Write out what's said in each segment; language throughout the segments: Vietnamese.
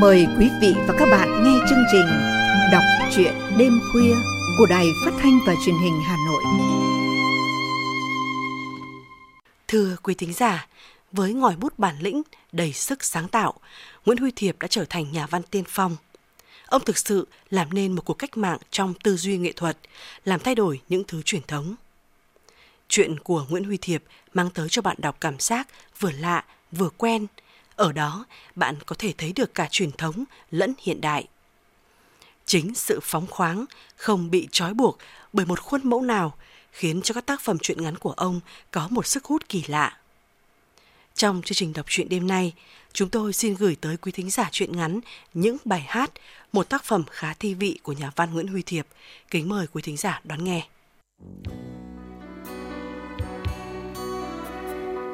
Mời quý vị và các bạn nghe chương trình Đọc truyện đêm khuya của Đài Phát thanh và Truyền hình Hà Nội. Thưa quý thính giả, với ngòi bút bản lĩnh đầy sức sáng tạo, Nguyễn Huy Thiệp đã trở thành nhà văn tiên phong. Ông thực sự làm nên một cuộc cách mạng trong tư duy nghệ thuật, làm thay đổi những thứ truyền thống. Chuyện của Nguyễn Huy Thiệp mang tới cho bạn đọc cảm giác vừa lạ, vừa quen. Ở đó, bạn có thể thấy được cả truyền thống lẫn hiện đại. Chính sự phóng khoáng, không bị trói buộc bởi một khuôn mẫu nào khiến cho các tác phẩm truyện ngắn của ông có một sức hút kỳ lạ. Trong chương trình đọc truyện đêm nay, chúng tôi xin gửi tới quý thính giả truyện ngắn những bài hát, một tác phẩm khá thi vị của nhà văn Nguyễn Huy Thiệp. Kính mời quý thính giả đón nghe.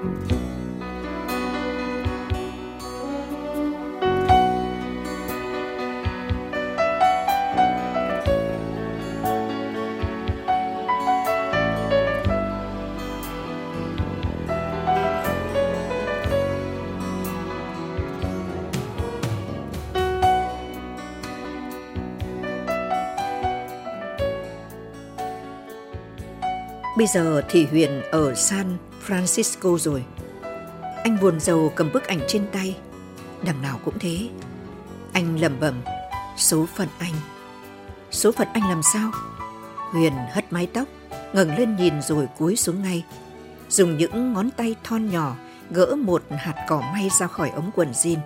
Thank you. Bây giờ thì Huyền ở San Francisco rồi. Anh buồn rầu cầm bức ảnh trên tay. Đằng nào cũng thế. Anh lẩm bẩm, số phận anh. Số phận anh làm sao? Huyền hất mái tóc, ngẩng lên nhìn rồi cúi xuống ngay. Dùng những ngón tay thon nhỏ gỡ một hạt cỏ may ra khỏi ống quần jean.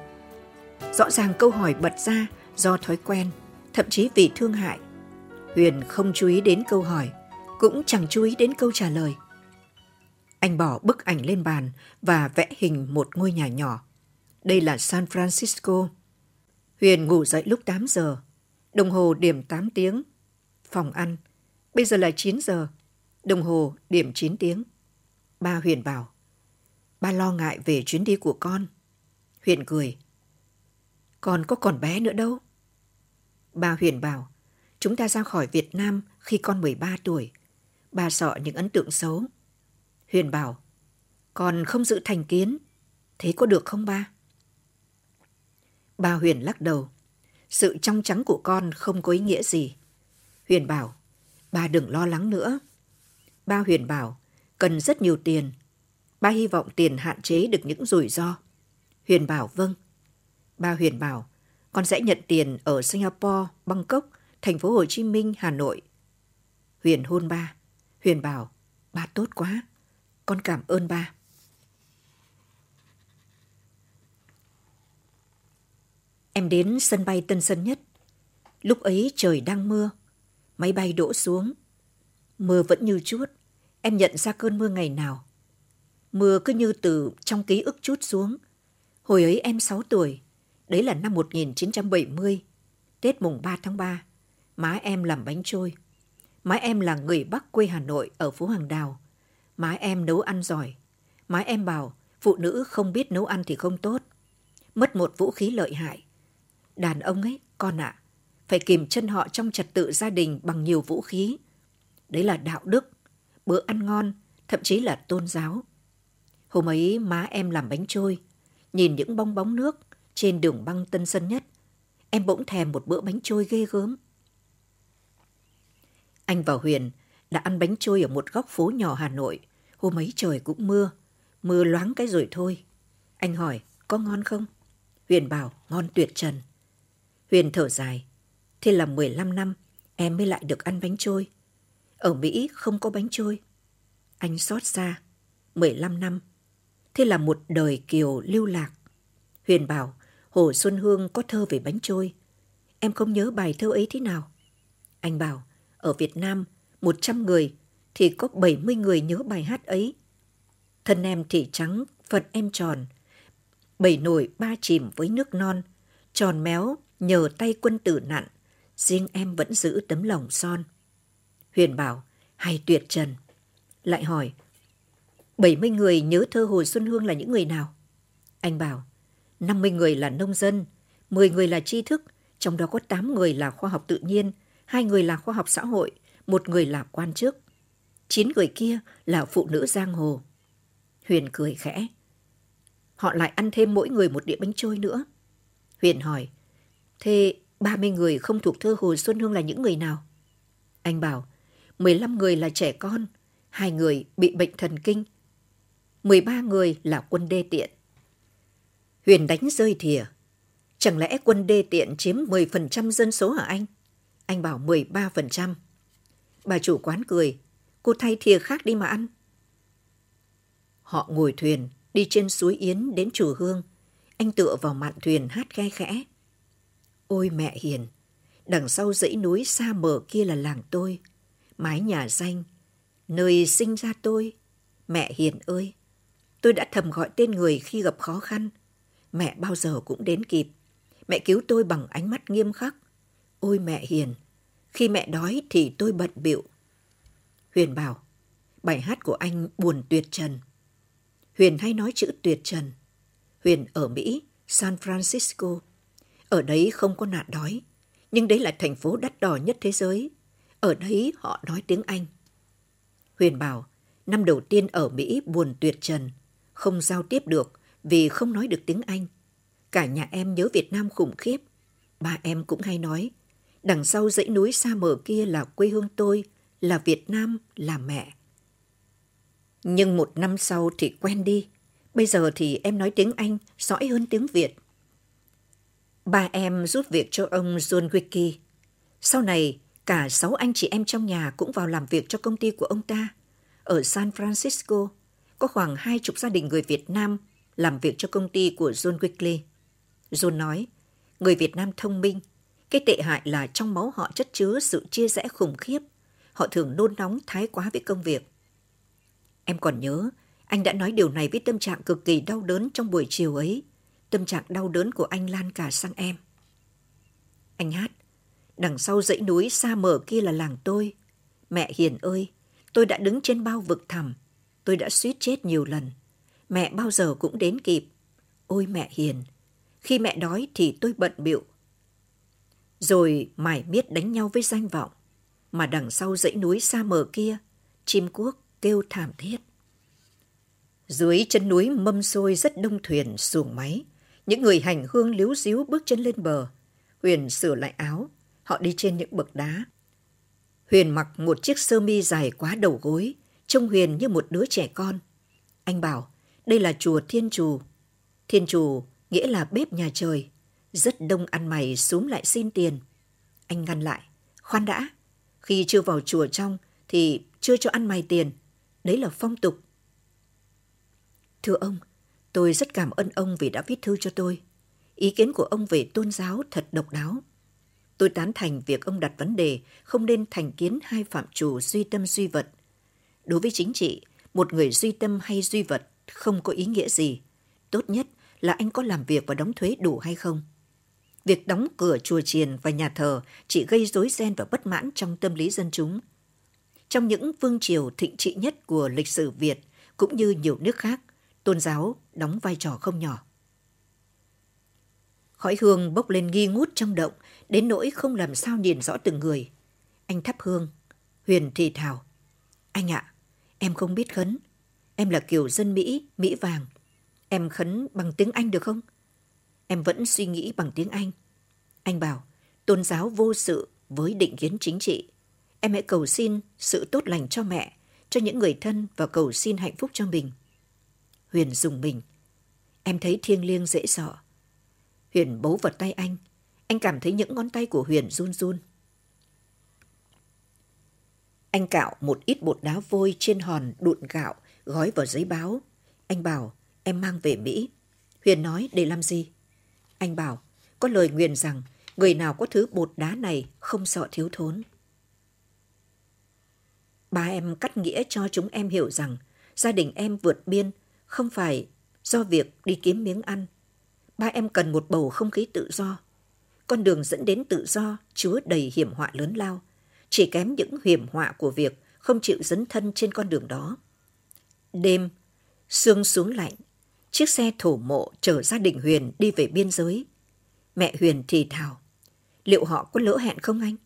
Rõ ràng câu hỏi bật ra do thói quen, thậm chí vì thương hại. Huyền không chú ý đến câu hỏi, cũng chẳng chú ý đến câu trả lời. Anh bỏ bức ảnh lên bàn và vẽ hình một ngôi nhà nhỏ. Đây là San Francisco. Huyền ngủ dậy lúc 8 giờ. Đồng hồ điểm 8 tiếng. Phòng ăn. Bây giờ là 9 giờ. Đồng hồ điểm 9 tiếng. Ba Huyền bảo. Ba lo ngại về chuyến đi của con. Huyền cười. Con có còn bé nữa đâu. Ba Huyền bảo. Chúng ta ra khỏi Việt Nam khi con 13 tuổi. Bà sợ những ấn tượng xấu. Huyền bảo, con không giữ thành kiến, thế có được không ba? Ba Huyền lắc đầu, sự trong trắng của con không có ý nghĩa gì. Huyền bảo, ba đừng lo lắng nữa. Ba Huyền bảo, cần rất nhiều tiền. Ba hy vọng tiền hạn chế được những rủi ro. Huyền bảo vâng. Ba Huyền bảo, con sẽ nhận tiền ở Singapore, Bangkok, thành phố Hồ Chí Minh, Hà Nội. Huyền hôn ba. Huyền bảo, ba tốt quá, con cảm ơn ba. Em đến sân bay Tân Sơn Nhất. Lúc ấy trời đang mưa, máy bay đổ xuống. Mưa vẫn như chút, em nhận ra cơn mưa ngày nào. Mưa cứ như từ trong ký ức chút xuống. Hồi ấy em 6 tuổi, đấy là năm 1970, Tết mùng 3 tháng 3. Má em làm bánh trôi. Má em là người Bắc quê Hà Nội ở phố Hàng Đào. Má em nấu ăn giỏi. Má em bảo phụ nữ không biết nấu ăn thì không tốt. Mất một vũ khí lợi hại. Đàn ông ấy, con ạ, à, phải kìm chân họ trong trật tự gia đình bằng nhiều vũ khí. Đấy là đạo đức, bữa ăn ngon, thậm chí là tôn giáo. Hôm ấy má em làm bánh trôi, nhìn những bong bóng nước trên đường băng Tân Sơn Nhất. Em bỗng thèm một bữa bánh trôi ghê gớm. Anh và Huyền đã ăn bánh trôi ở một góc phố nhỏ Hà Nội. Hôm ấy trời cũng mưa, mưa loáng cái rồi thôi. Anh hỏi, có ngon không? Huyền bảo, ngon tuyệt trần. Huyền thở dài, thế là 15 năm em mới lại được ăn bánh trôi. Ở Mỹ không có bánh trôi. Anh xót xa, 15 năm. Thế là một đời kiều lưu lạc. Huyền bảo, Hồ Xuân Hương có thơ về bánh trôi. Em không nhớ bài thơ ấy thế nào. Anh bảo, ở Việt Nam, 100 người thì có 70 người nhớ bài hát ấy. Thân em thì trắng, phật em tròn. Bảy nổi ba chìm với nước non, tròn méo nhờ tay quân tử nặn, riêng em vẫn giữ tấm lòng son. Huyền bảo, hay tuyệt trần. Lại hỏi, 70 người nhớ thơ Hồ Xuân Hương là những người nào? Anh bảo, 50 người là nông dân, 10 người là tri thức, trong đó có 8 người là khoa học tự nhiên, hai người là khoa học xã hội, một người là quan chức. Chín người kia là phụ nữ giang hồ. Huyền cười khẽ. Họ lại ăn thêm mỗi người một đĩa bánh trôi nữa. Huyền hỏi, Thế 30 người không thuộc thơ Hồ Xuân Hương là những người nào? Anh bảo, 15 người là trẻ con, hai người bị bệnh thần kinh, 13 người là quân đê tiện. Huyền đánh rơi thìa. Chẳng lẽ quân đê tiện chiếm 10% dân số ở anh? Anh bảo 13%. Bà chủ quán cười, cô thay thìa khác đi mà ăn. Họ ngồi thuyền, đi trên suối Yến đến chùa Hương. Anh tựa vào mạn thuyền hát khe khẽ. Ôi mẹ hiền, đằng sau dãy núi xa mờ kia là làng tôi, mái nhà danh, nơi sinh ra tôi. Mẹ hiền ơi, tôi đã thầm gọi tên người khi gặp khó khăn. Mẹ bao giờ cũng đến kịp. Mẹ cứu tôi bằng ánh mắt nghiêm khắc. Ôi mẹ hiền, khi mẹ đói thì tôi bận bịu. Huyền bảo, bài hát của anh buồn tuyệt trần. Huyền hay nói chữ tuyệt trần. Huyền ở Mỹ, San Francisco. Ở đấy không có nạn đói, nhưng đấy là thành phố đắt đỏ nhất thế giới. Ở đấy họ nói tiếng Anh. Huyền bảo, năm đầu tiên ở Mỹ buồn tuyệt trần, không giao tiếp được vì không nói được tiếng Anh. Cả nhà em nhớ Việt Nam khủng khiếp. Ba em cũng hay nói, đằng sau dãy núi xa mở kia là quê hương tôi, là Việt Nam, là mẹ. Nhưng một năm sau thì quen đi. Bây giờ thì em nói tiếng Anh giỏi hơn tiếng Việt. Ba em giúp việc cho ông John Wicky. Sau này, cả sáu anh chị em trong nhà cũng vào làm việc cho công ty của ông ta. Ở San Francisco, có khoảng hai chục gia đình người Việt Nam làm việc cho công ty của John Wickley. John nói, người Việt Nam thông minh, cái tệ hại là trong máu họ chất chứa sự chia rẽ khủng khiếp. Họ thường nôn nóng thái quá với công việc. Em còn nhớ, anh đã nói điều này với tâm trạng cực kỳ đau đớn trong buổi chiều ấy. Tâm trạng đau đớn của anh lan cả sang em. Anh hát, đằng sau dãy núi xa mờ kia là làng tôi. Mẹ hiền ơi, tôi đã đứng trên bao vực thẳm. Tôi đã suýt chết nhiều lần. Mẹ bao giờ cũng đến kịp. Ôi mẹ hiền, khi mẹ đói thì tôi bận bịu. Rồi mải miết đánh nhau với danh vọng. Mà đằng sau dãy núi xa mờ kia, chim cuốc kêu thảm thiết. Dưới chân núi mâm xôi rất đông thuyền xuồng máy. Những người hành hương liếu xíu bước chân lên bờ. Huyền sửa lại áo. Họ đi trên những bậc đá. Huyền mặc một chiếc sơ mi dài quá đầu gối. Trông Huyền như một đứa trẻ con. Anh bảo, đây là chùa Thiên Trù. Thiên Trù nghĩa là bếp nhà trời. Rất đông ăn mày xuống lại xin tiền. Anh ngăn lại. Khoan đã. Khi chưa vào chùa trong thì chưa cho ăn mày tiền. Đấy là phong tục. Thưa ông, tôi rất cảm ơn ông vì đã viết thư cho tôi. Ý kiến của ông về tôn giáo thật độc đáo. Tôi tán thành việc ông đặt vấn đề không nên thành kiến hai phạm chủ duy tâm duy vật. Đối với chính trị, một người duy tâm hay duy vật không có ý nghĩa gì. Tốt nhất là anh có làm việc và đóng thuế đủ hay không. Việc đóng cửa chùa chiền và nhà thờ chỉ gây rối ren và bất mãn trong tâm lý dân chúng. Trong những vương triều thịnh trị nhất của lịch sử Việt, cũng như nhiều nước khác, tôn giáo đóng vai trò không nhỏ. Khói hương bốc lên nghi ngút trong động, đến nỗi không làm sao nhìn rõ từng người. Anh thắp hương, Huyền thì thào. Anh ạ, em không biết khấn. Em là kiểu dân Mỹ, Mỹ vàng. Em khấn bằng tiếng Anh được không? Em vẫn suy nghĩ bằng tiếng Anh. Anh bảo, tôn giáo vô sự với định kiến chính trị. Em hãy cầu xin sự tốt lành cho mẹ, cho những người thân và cầu xin hạnh phúc cho mình. Huyền dùng mình. Em thấy thiêng liêng dễ sợ. Huyền bấu vật tay anh. Anh cảm thấy những ngón tay của Huyền run run. Anh cạo một ít bột đá vôi trên hòn đụn gạo gói vào giấy báo. Anh bảo em mang về Mỹ. Huyền nói để làm gì? Anh bảo có lời nguyền rằng người nào có thứ bột đá này không sợ thiếu thốn. Ba em cắt nghĩa cho chúng em hiểu rằng gia đình em vượt biên không phải do việc đi kiếm miếng ăn. Ba em cần một bầu không khí tự do. Con đường dẫn đến tự do chứa đầy hiểm họa lớn lao, chỉ kém những hiểm họa của việc không chịu dấn thân trên con đường đó. Đêm, sương xuống lạnh, chiếc xe thổ mộ chở gia đình Huyền đi về biên giới. Mẹ Huyền thì thào, liệu họ có lỡ hẹn không anh?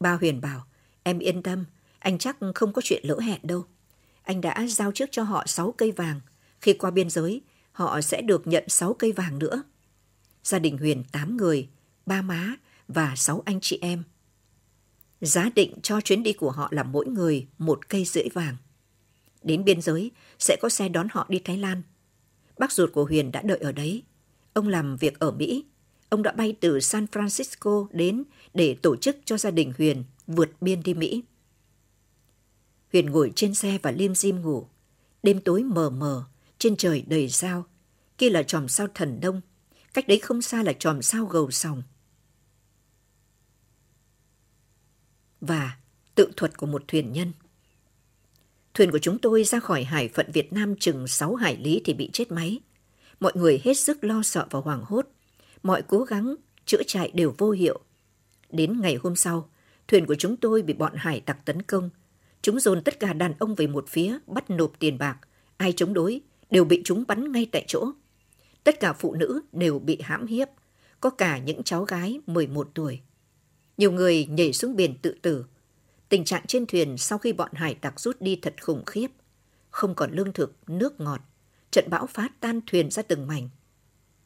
Ba Huyền bảo, em yên tâm, anh chắc không có chuyện lỡ hẹn đâu. Anh đã giao trước cho họ 6 cây vàng. Khi qua biên giới, họ sẽ được nhận 6 cây vàng nữa. Gia đình Huyền 8 người, ba má và sáu anh chị em. Giá định cho chuyến đi của họ là mỗi người một cây rưỡi vàng. Đến biên giới sẽ có xe đón họ đi Thái Lan. Bác ruột của Huyền đã đợi ở đấy. Ông làm việc ở Mỹ. Ông đã bay từ San Francisco đến để tổ chức cho gia đình Huyền vượt biên đi Mỹ. Huyền ngồi trên xe và liêm dim ngủ. Đêm tối mờ mờ, trên trời đầy sao. Kia là chòm sao thần đông. Cách đấy không xa là chòm sao gầu sòng. Và tự thuật của một thuyền nhân. Thuyền của chúng tôi ra khỏi hải phận Việt Nam chừng 6 hải lý thì bị chết máy. Mọi người hết sức lo sợ và hoảng hốt. Mọi cố gắng chữa chạy đều vô hiệu. Đến ngày hôm sau, thuyền của chúng tôi bị bọn hải tặc tấn công. Chúng dồn tất cả đàn ông về một phía, bắt nộp tiền bạc. Ai chống đối đều bị chúng bắn ngay tại chỗ. Tất cả phụ nữ đều bị hãm hiếp, có cả những cháu gái 11 tuổi. Nhiều người nhảy xuống biển tự tử. Tình trạng trên thuyền sau khi bọn hải tặc rút đi thật khủng khiếp. Không còn lương thực, nước ngọt. Trận bão phá tan thuyền ra từng mảnh.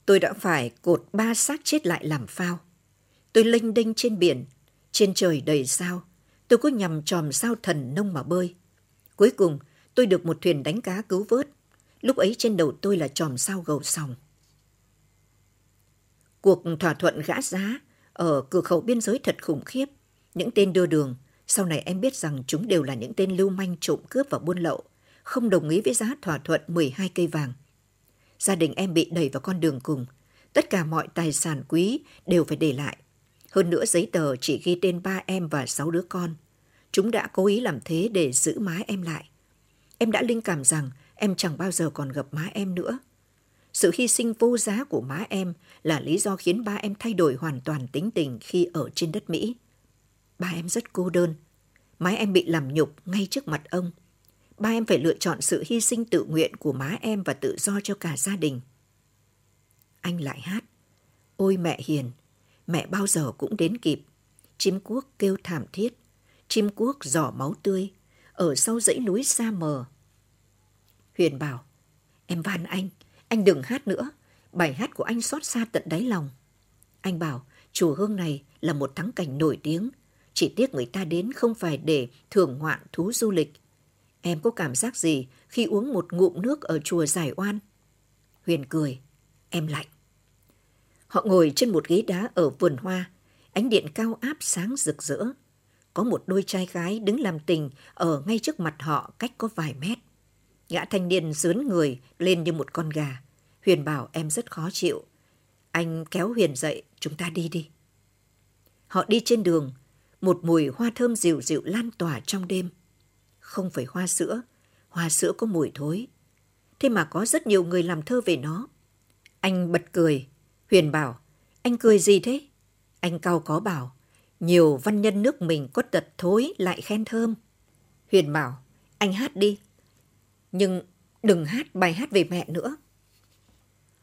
Tôi đã phải cột ba xác chết lại làm phao. Tôi lênh đênh trên biển, trên trời đầy sao. Tôi có nhằm tròm sao thần nông mà bơi. Cuối cùng, tôi được một thuyền đánh cá cứu vớt. Lúc ấy trên đầu tôi là tròm sao gầu sòng. Cuộc thỏa thuận gã giá ở cửa khẩu biên giới thật khủng khiếp. Những tên đưa đường, sau này em biết rằng chúng đều là những tên lưu manh trộm cướp và buôn lậu, không đồng ý với giá thỏa thuận 12 cây vàng. Gia đình em bị đẩy vào con đường cùng. Tất cả mọi tài sản quý đều phải để lại. Hơn nữa giấy tờ chỉ ghi tên ba em và sáu đứa con. Chúng đã cố ý làm thế để giữ má em lại. Em đã linh cảm rằng em chẳng bao giờ còn gặp má em nữa. Sự hy sinh vô giá của má em là lý do khiến ba em thay đổi hoàn toàn tính tình khi ở trên đất Mỹ. Ba em rất cô đơn. Má em bị làm nhục ngay trước mặt ông. Ba em phải lựa chọn sự hy sinh tự nguyện của má em và tự do cho cả gia đình. Anh lại hát. Ôi mẹ hiền, mẹ bao giờ cũng đến kịp. Chim cuốc kêu thảm thiết, chim cuốc giỏ máu tươi, ở sau dãy núi xa mờ. Huyền bảo, em van anh, anh đừng hát nữa, bài hát của anh xót xa tận đáy lòng. Anh bảo, chùa Hương này là một thắng cảnh nổi tiếng, chỉ tiếc người ta đến không phải để thưởng ngoạn thú du lịch. Em có cảm giác gì khi uống một ngụm nước ở chùa Giải Oan? Huyền cười, em lạnh. Họ ngồi trên một ghế đá ở vườn hoa, ánh điện cao áp sáng rực rỡ. Có một đôi trai gái đứng làm tình ở ngay trước mặt họ cách có vài mét. Gã thanh niên dướn người lên như một con gà. Huyền bảo em rất khó chịu. Anh kéo Huyền dậy, chúng ta đi đi. Họ đi trên đường, một mùi hoa thơm dịu dịu lan tỏa trong đêm. Không phải hoa sữa, hoa sữa có mùi thối. Thế mà có rất nhiều người làm thơ về nó. Anh bật cười. Huyền bảo, anh cười gì thế? Anh cao có bảo, nhiều văn nhân nước mình có tật thối lại khen thơm. Huyền bảo, anh hát đi. Nhưng đừng hát bài hát về mẹ nữa.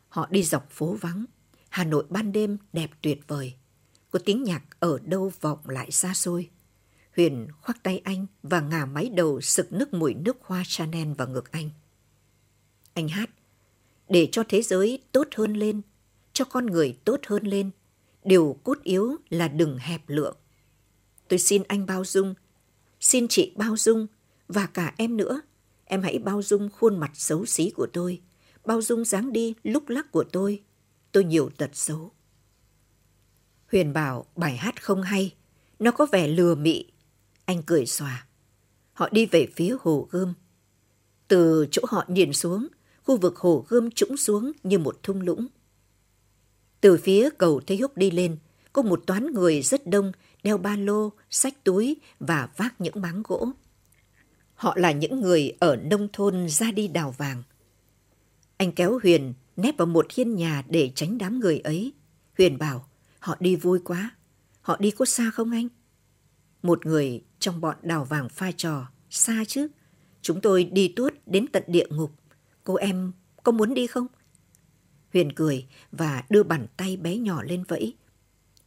Họ đi dọc phố vắng. Hà Nội ban đêm đẹp tuyệt vời. Có tiếng nhạc ở đâu vọng lại xa xôi. Huyền khoác tay anh và ngả máy đầu sực nước mùi nước hoa Chanel vào ngực anh. Anh hát, để cho thế giới tốt hơn lên, cho con người tốt hơn lên, điều cốt yếu là đừng hẹp lượng. Tôi xin anh bao dung, xin chị bao dung và cả em nữa. Em hãy bao dung khuôn mặt xấu xí của tôi, bao dung dáng đi lúc lắc của tôi. Tôi nhiều tật xấu. Huyền bảo bài hát không hay, nó có vẻ lừa mị. Anh cười xòa. Họ đi về phía hồ gươm. Từ chỗ họ nhìn xuống, khu vực hồ gươm trũng xuống như một thung lũng. Từ phía cầu Thế Húc đi lên, có một toán người rất đông đeo ba lô, sách túi và vác những máng gỗ. Họ là những người ở nông thôn ra đi đào vàng. Anh kéo Huyền nép vào một hiên nhà để tránh đám người ấy. Huyền bảo, họ đi vui quá. Họ đi có xa không anh? Một người trong bọn đào vàng pha trò, xa chứ. Chúng tôi đi tuốt đến tận địa ngục. Cô em có muốn đi không? Huyền cười và đưa bàn tay bé nhỏ lên vẫy.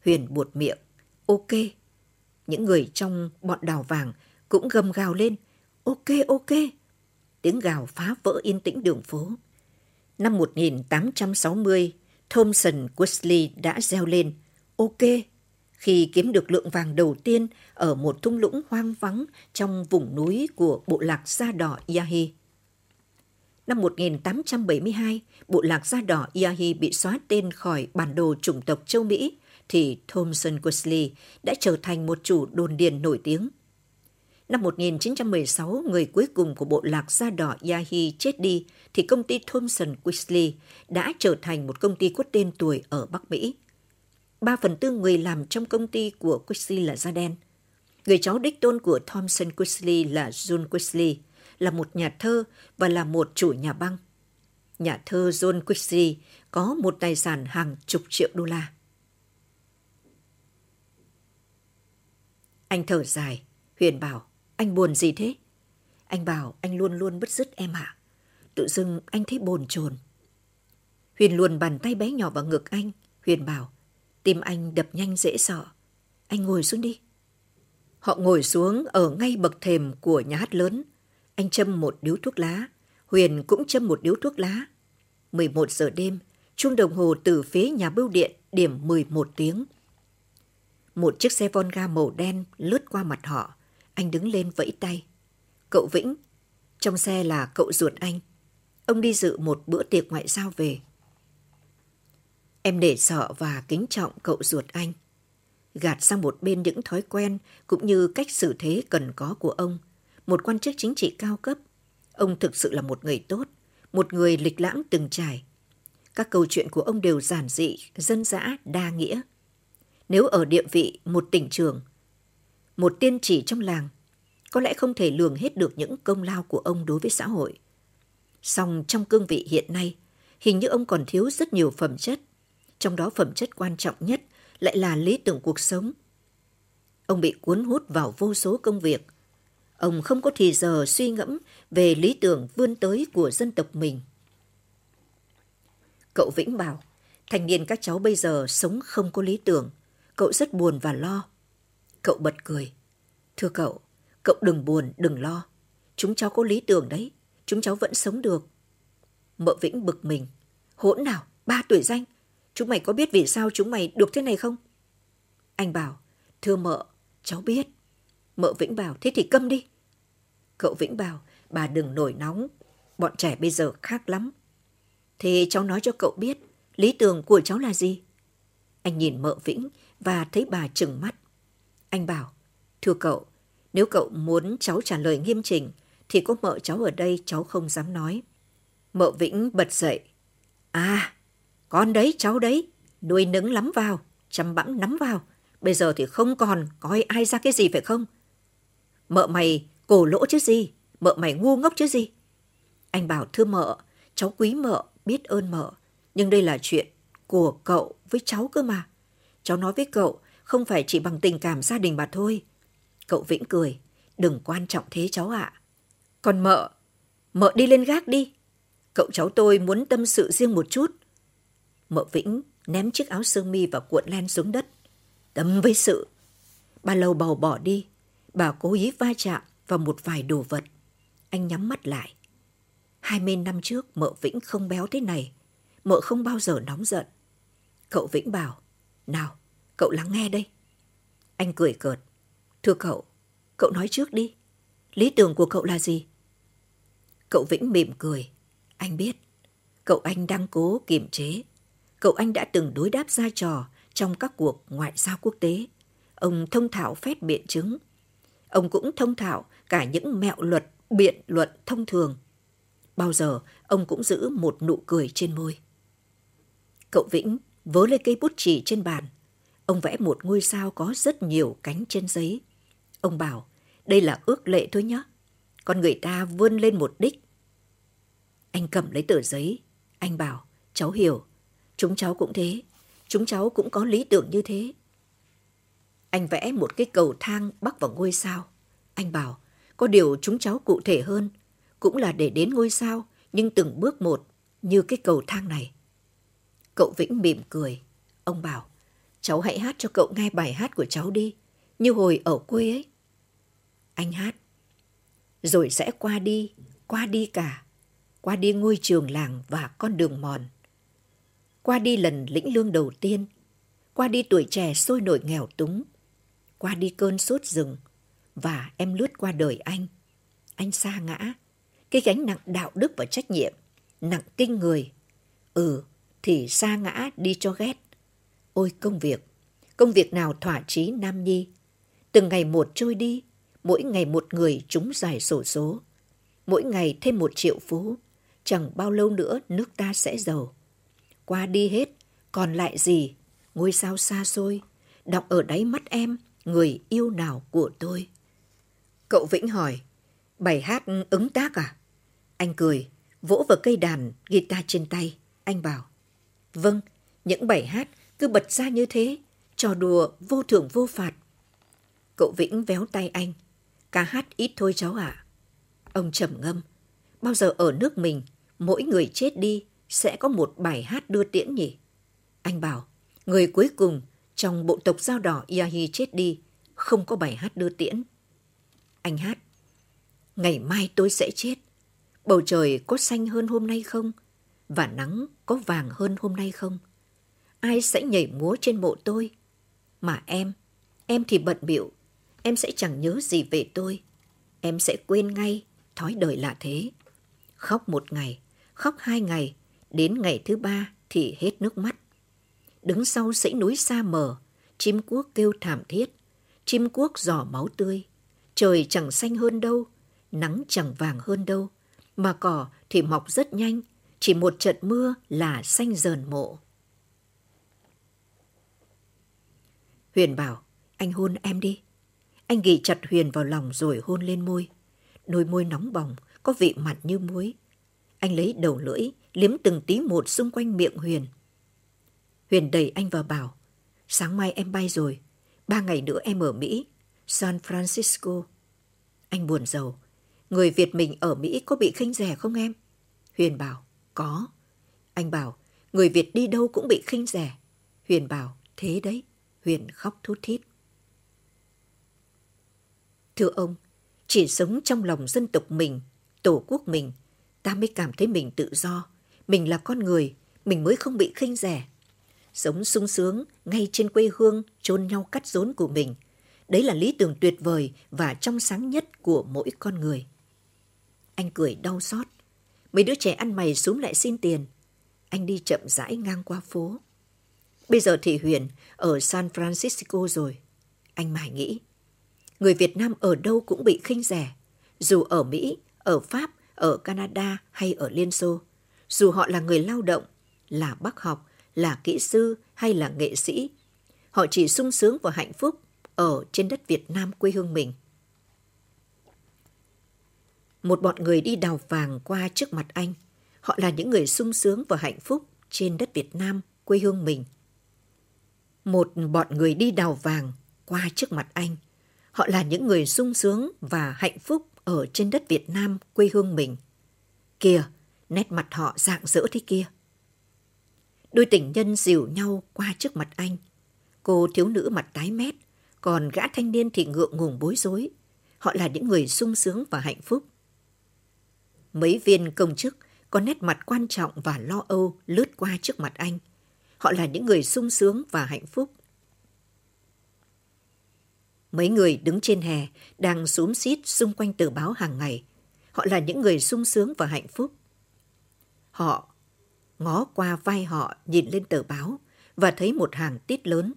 Huyền buột miệng. Ok. Những người trong bọn đào vàng cũng gầm gào lên. Ok, ok. Tiếng gào phá vỡ yên tĩnh đường phố. Năm 1860, Thomson Wesley đã reo lên. ok khi kiếm được lượng vàng đầu tiên ở một thung lũng hoang vắng trong vùng núi của bộ lạc da đỏ Yahi. Năm 1872, bộ lạc da đỏ Yahi bị xóa tên khỏi bản đồ chủng tộc châu Mỹ, thì Thomson Wesley đã trở thành một chủ đồn điền nổi tiếng. Năm 1916, người cuối cùng của bộ lạc da đỏ Yahi chết đi, thì công ty Thomson Wesley đã trở thành một công ty có tên tuổi ở Bắc Mỹ. Ba phần tư người làm trong công ty của Quisley là da đen. Người cháu đích tôn của Thomson Quisley là John Quisley, là một nhà thơ và là một chủ nhà băng. Nhà thơ John Quisley có một tài sản hàng chục triệu đô la. Anh thở dài, Huyền bảo, anh buồn gì thế? Anh bảo anh luôn luôn bứt rứt em ạ. Tự dưng anh thấy bồn chồn. Huyền luồn bàn tay bé nhỏ vào ngực anh. Huyền bảo, tim anh đập nhanh dễ sợ. Anh ngồi xuống đi. Họ ngồi xuống ở ngay bậc thềm của nhà hát lớn. Anh châm một điếu thuốc lá. Huyền cũng châm một điếu thuốc lá. 11 giờ đêm, chuông đồng hồ từ phía nhà bưu điện điểm 11 tiếng. Một chiếc xe Volga màu đen lướt qua mặt họ. Anh đứng lên vẫy tay. Cậu Vĩnh, trong xe là cậu ruột anh. Ông đi dự một bữa tiệc ngoại giao về. Em để sợ và kính trọng cậu ruột anh. Gạt sang một bên những thói quen cũng như cách xử thế cần có của ông. Một quan chức chính trị cao cấp. Ông thực sự là một người tốt, một người lịch lãm từng trải. Các câu chuyện của ông đều giản dị, dân dã, đa nghĩa. Nếu ở địa vị một tỉnh trường, một tiên chỉ trong làng, có lẽ không thể lường hết được những công lao của ông đối với xã hội. Song trong cương vị hiện nay, hình như ông còn thiếu rất nhiều phẩm chất, trong đó phẩm chất quan trọng nhất lại là lý tưởng cuộc sống. Ông bị cuốn hút vào vô số công việc. Ông không có thì giờ suy ngẫm về lý tưởng vươn tới của dân tộc mình. Cậu Vĩnh bảo, thành niên các cháu bây giờ sống không có lý tưởng. Cậu rất buồn và lo. Cậu bật cười. Thưa cậu, cậu đừng buồn, đừng lo. Chúng cháu có lý tưởng đấy. Chúng cháu vẫn sống được. Mợ Vĩnh bực mình. Hỗn nào, ba tuổi danh. Chúng mày có biết vì sao chúng mày được thế này không? Anh bảo, thưa mợ, cháu biết. Mợ Vĩnh bảo, thế thì câm đi. Cậu Vĩnh bảo, bà đừng nổi nóng. Bọn trẻ bây giờ khác lắm. Thế cháu nói cho cậu biết, lý tưởng của cháu là gì? Anh nhìn mợ Vĩnh và thấy bà trừng mắt. Anh bảo, thưa cậu, nếu cậu muốn cháu trả lời nghiêm chỉnh, thì có mợ cháu ở đây cháu không dám nói. Mợ Vĩnh bật dậy. À, con đấy, cháu đấy, nuôi nấng lắm vào, chăm bẵm nắm vào. Bây giờ thì không còn coi ai ra cái gì phải không? Mợ mày cổ lỗ chứ gì, mợ mày ngu ngốc chứ gì. Anh bảo thưa mợ, cháu quý mợ, biết ơn mợ. Nhưng đây là chuyện của cậu với cháu cơ mà. Cháu nói với cậu, không phải chỉ bằng tình cảm gia đình mà thôi. Cậu Vĩnh cười, đừng quan trọng thế cháu ạ. Còn mợ, mợ đi lên gác đi. Cậu cháu tôi muốn tâm sự riêng một chút. Mợ Vĩnh ném chiếc áo sơ mi và cuộn len xuống đất. Tâm với sự. Bà lầu bầu bỏ đi. Bà cố ý va chạm vào một vài đồ vật. Anh nhắm mắt lại. Hai mươi năm trước mợ Vĩnh không béo thế này. Mợ không bao giờ nóng giận. Cậu Vĩnh bảo, nào, cậu lắng nghe đây. Anh cười cợt. Thưa cậu, cậu nói trước đi. Lý tưởng của cậu là gì? Cậu Vĩnh mỉm cười. Anh biết. Cậu anh đang cố kiềm chế. Cậu anh đã từng đối đáp ra trò trong các cuộc ngoại giao quốc tế. Ông thông thạo phép biện chứng. Ông cũng thông thạo cả những mẹo luật biện luận thông thường. Bao giờ ông cũng giữ một nụ cười trên môi. Cậu Vĩnh vớ lấy cây bút chì trên bàn. Ông vẽ một ngôi sao có rất nhiều cánh trên giấy. Ông bảo, đây là ước lệ thôi nhé. Con người ta vươn lên một đích. Anh cầm lấy tờ giấy. Anh bảo, cháu hiểu. Chúng cháu cũng thế. Chúng cháu cũng có lý tưởng như thế. Anh vẽ một cái cầu thang bắc vào ngôi sao. Anh bảo, có điều chúng cháu cụ thể hơn. Cũng là để đến ngôi sao, nhưng từng bước một, như cái cầu thang này. Cậu Vĩnh mỉm cười. Ông bảo, cháu hãy hát cho cậu nghe bài hát của cháu đi, như hồi ở quê ấy. Anh hát. Rồi sẽ qua đi, qua đi cả, qua đi ngôi trường làng và con đường mòn. Qua đi lần lĩnh lương đầu tiên, qua đi tuổi trẻ sôi nổi nghèo túng, qua đi cơn sốt rừng, và em lướt qua đời anh. Anh xa ngã, cái gánh nặng đạo đức và trách nhiệm, nặng kinh người. Ừ, thì xa ngã đi cho ghét. Ôi công việc, công việc nào thỏa chí nam nhi. Từng ngày một trôi đi, mỗi ngày một người trúng giải sổ số. Mỗi ngày thêm một triệu phú, chẳng bao lâu nữa nước ta sẽ giàu. Qua đi hết, còn lại gì? Ngôi sao xa xôi, đọc ở đáy mắt em, người yêu nào của tôi. Cậu Vĩnh hỏi, bài hát ứng tác à? Anh cười, vỗ vào cây đàn, guitar trên tay. Anh bảo, vâng, những bài hát cứ bật ra như thế, trò đùa vô thưởng vô phạt. Cậu Vĩnh véo tay anh, ca hát ít thôi cháu ạ. Ông trầm ngâm, bao giờ ở nước mình, mỗi người chết đi sẽ có một bài hát đưa tiễn nhỉ? Anh bảo, người cuối cùng trong bộ tộc dao đỏ Yahi chết đi, không có bài hát đưa tiễn. Anh hát, ngày mai tôi sẽ chết. Bầu trời có xanh hơn hôm nay không? Và nắng có vàng hơn hôm nay không? Ai sẽ nhảy múa trên mộ tôi? Mà em, em thì bận bịu, em sẽ chẳng nhớ gì về tôi. Em sẽ quên ngay, thói đời là thế. Khóc một ngày, khóc hai ngày, đến ngày thứ ba thì hết nước mắt. Đứng sau dãy núi xa mờ, chim cuốc kêu thảm thiết, chim cuốc giỏ máu tươi. Trời chẳng xanh hơn đâu, nắng chẳng vàng hơn đâu, mà cỏ thì mọc rất nhanh, chỉ một trận mưa là xanh dờn mộ. Huyền bảo, anh hôn em đi. Anh ghi chặt Huyền vào lòng rồi hôn lên môi. Đôi môi nóng bỏng, có vị mặn như muối. Anh lấy đầu lưỡi, liếm từng tí một xung quanh miệng Huyền. Huyền đẩy anh vào bảo, sáng mai em bay rồi, ba ngày nữa em ở Mỹ, San Francisco. Anh buồn rầu, người Việt mình ở Mỹ có bị khinh rẻ không em? Huyền bảo, có. Anh bảo, người Việt đi đâu cũng bị khinh rẻ. Huyền bảo, thế đấy. Huyền khóc thút thít. Thưa ông, chỉ sống trong lòng dân tộc mình, tổ quốc mình, ta mới cảm thấy mình tự do. Mình là con người, mình mới không bị khinh rẻ. Sống sung sướng ngay trên quê hương chôn nhau cắt rốn của mình. Đấy là lý tưởng tuyệt vời và trong sáng nhất của mỗi con người. Anh cười đau xót. Mấy đứa trẻ ăn mày xuống lại xin tiền. Anh đi chậm rãi ngang qua phố. Bây giờ thì Huyền ở San Francisco rồi. Anh mải nghĩ. Người Việt Nam ở đâu cũng bị khinh rẻ. Dù ở Mỹ, ở Pháp, ở Canada hay ở Liên Xô. Dù họ là người lao động, là bác học, là kỹ sư hay là nghệ sĩ. Họ chỉ sung sướng và hạnh phúc ở trên đất Việt Nam quê hương mình. Một bọn người đi đào vàng qua trước mặt anh. Họ là những người sung sướng và hạnh phúc trên đất Việt Nam quê hương mình một bọn người đi đào vàng qua trước mặt anh. Họ là những người sung sướng và hạnh phúc ở trên đất Việt Nam quê hương mình. Kìa, nét mặt họ dạng dỡ thế kia. Đôi tình nhân dìu nhau qua trước mặt anh. Cô thiếu nữ mặt tái mét, còn gã thanh niên thì ngượng ngùng bối rối. Họ là những người sung sướng và hạnh phúc. Mấy viên công chức có nét mặt quan trọng và lo âu lướt qua trước mặt anh – Họ là những người sung sướng và hạnh phúc. Mấy người đứng trên hè đang xúm xít xung quanh tờ báo hàng ngày. Họ là những người sung sướng và hạnh phúc. Họ ngó qua vai họ nhìn lên tờ báo và thấy một hàng tít lớn.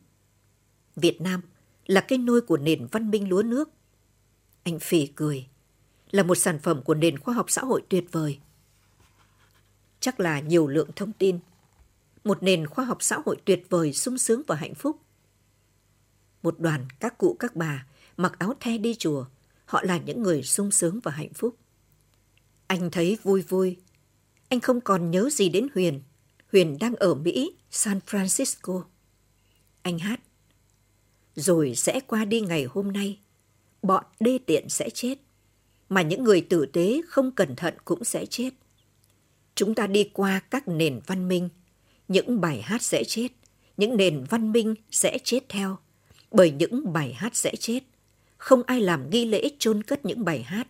Việt Nam là cái nôi của nền văn minh lúa nước. Anh phì cười, là một sản phẩm của nền khoa học xã hội tuyệt vời. Chắc là nhiều lượng thông tin một nền khoa học xã hội tuyệt vời, sung sướng và hạnh phúc. Một đoàn các cụ các bà mặc áo the đi chùa, họ là những người sung sướng và hạnh phúc. Anh thấy vui vui. Anh không còn nhớ gì đến Huyền. Huyền đang ở Mỹ, San Francisco. Anh hát. Rồi sẽ qua đi ngày hôm nay. Bọn đê tiện sẽ chết. Mà những người tử tế không cẩn thận cũng sẽ chết. Chúng ta đi qua các nền văn minh, những bài hát sẽ chết, những nền văn minh sẽ chết theo, bởi những bài hát sẽ chết. Không ai làm nghi lễ chôn cất những bài hát,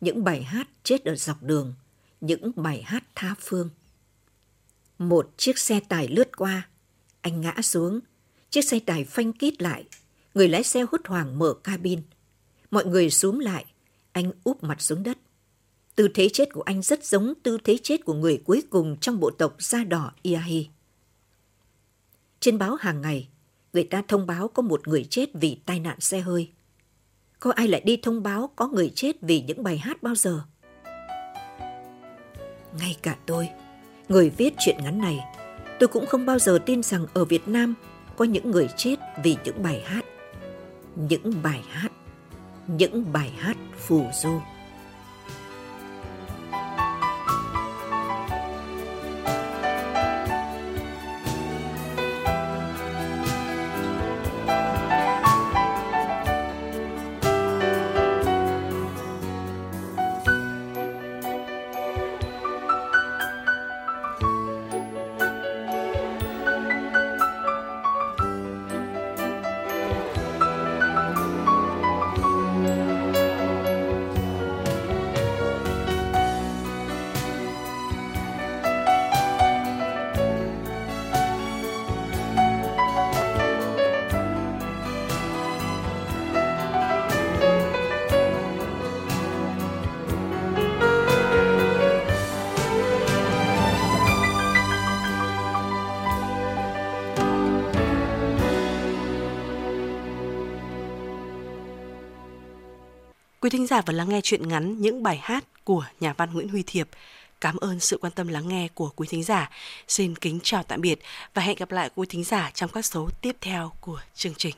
những bài hát chết ở dọc đường, những bài hát tha phương. Một chiếc xe tải lướt qua, anh ngã xuống, Chiếc xe tải phanh kít lại, người lái xe hốt hoảng mở cabin. Mọi người xuống lại, anh úp mặt xuống đất. Tư thế chết của anh rất giống tư thế chết của người cuối cùng trong bộ tộc da đỏ Iahi. Trên báo hàng ngày, người ta thông báo có một người chết vì tai nạn xe hơi. Có ai lại đi thông báo có người chết vì những bài hát bao giờ? Ngay cả tôi, người viết chuyện ngắn này, tôi cũng không bao giờ tin rằng ở Việt Nam có những người chết vì những bài hát. Những bài hát, những bài hát phù du. Quý thính giả vừa lắng nghe chuyện ngắn những bài hát của nhà văn Nguyễn Huy Thiệp. Cảm ơn sự quan tâm lắng nghe của quý thính giả. Xin kính chào tạm biệt và hẹn gặp lại quý thính giả trong các số tiếp theo của chương trình.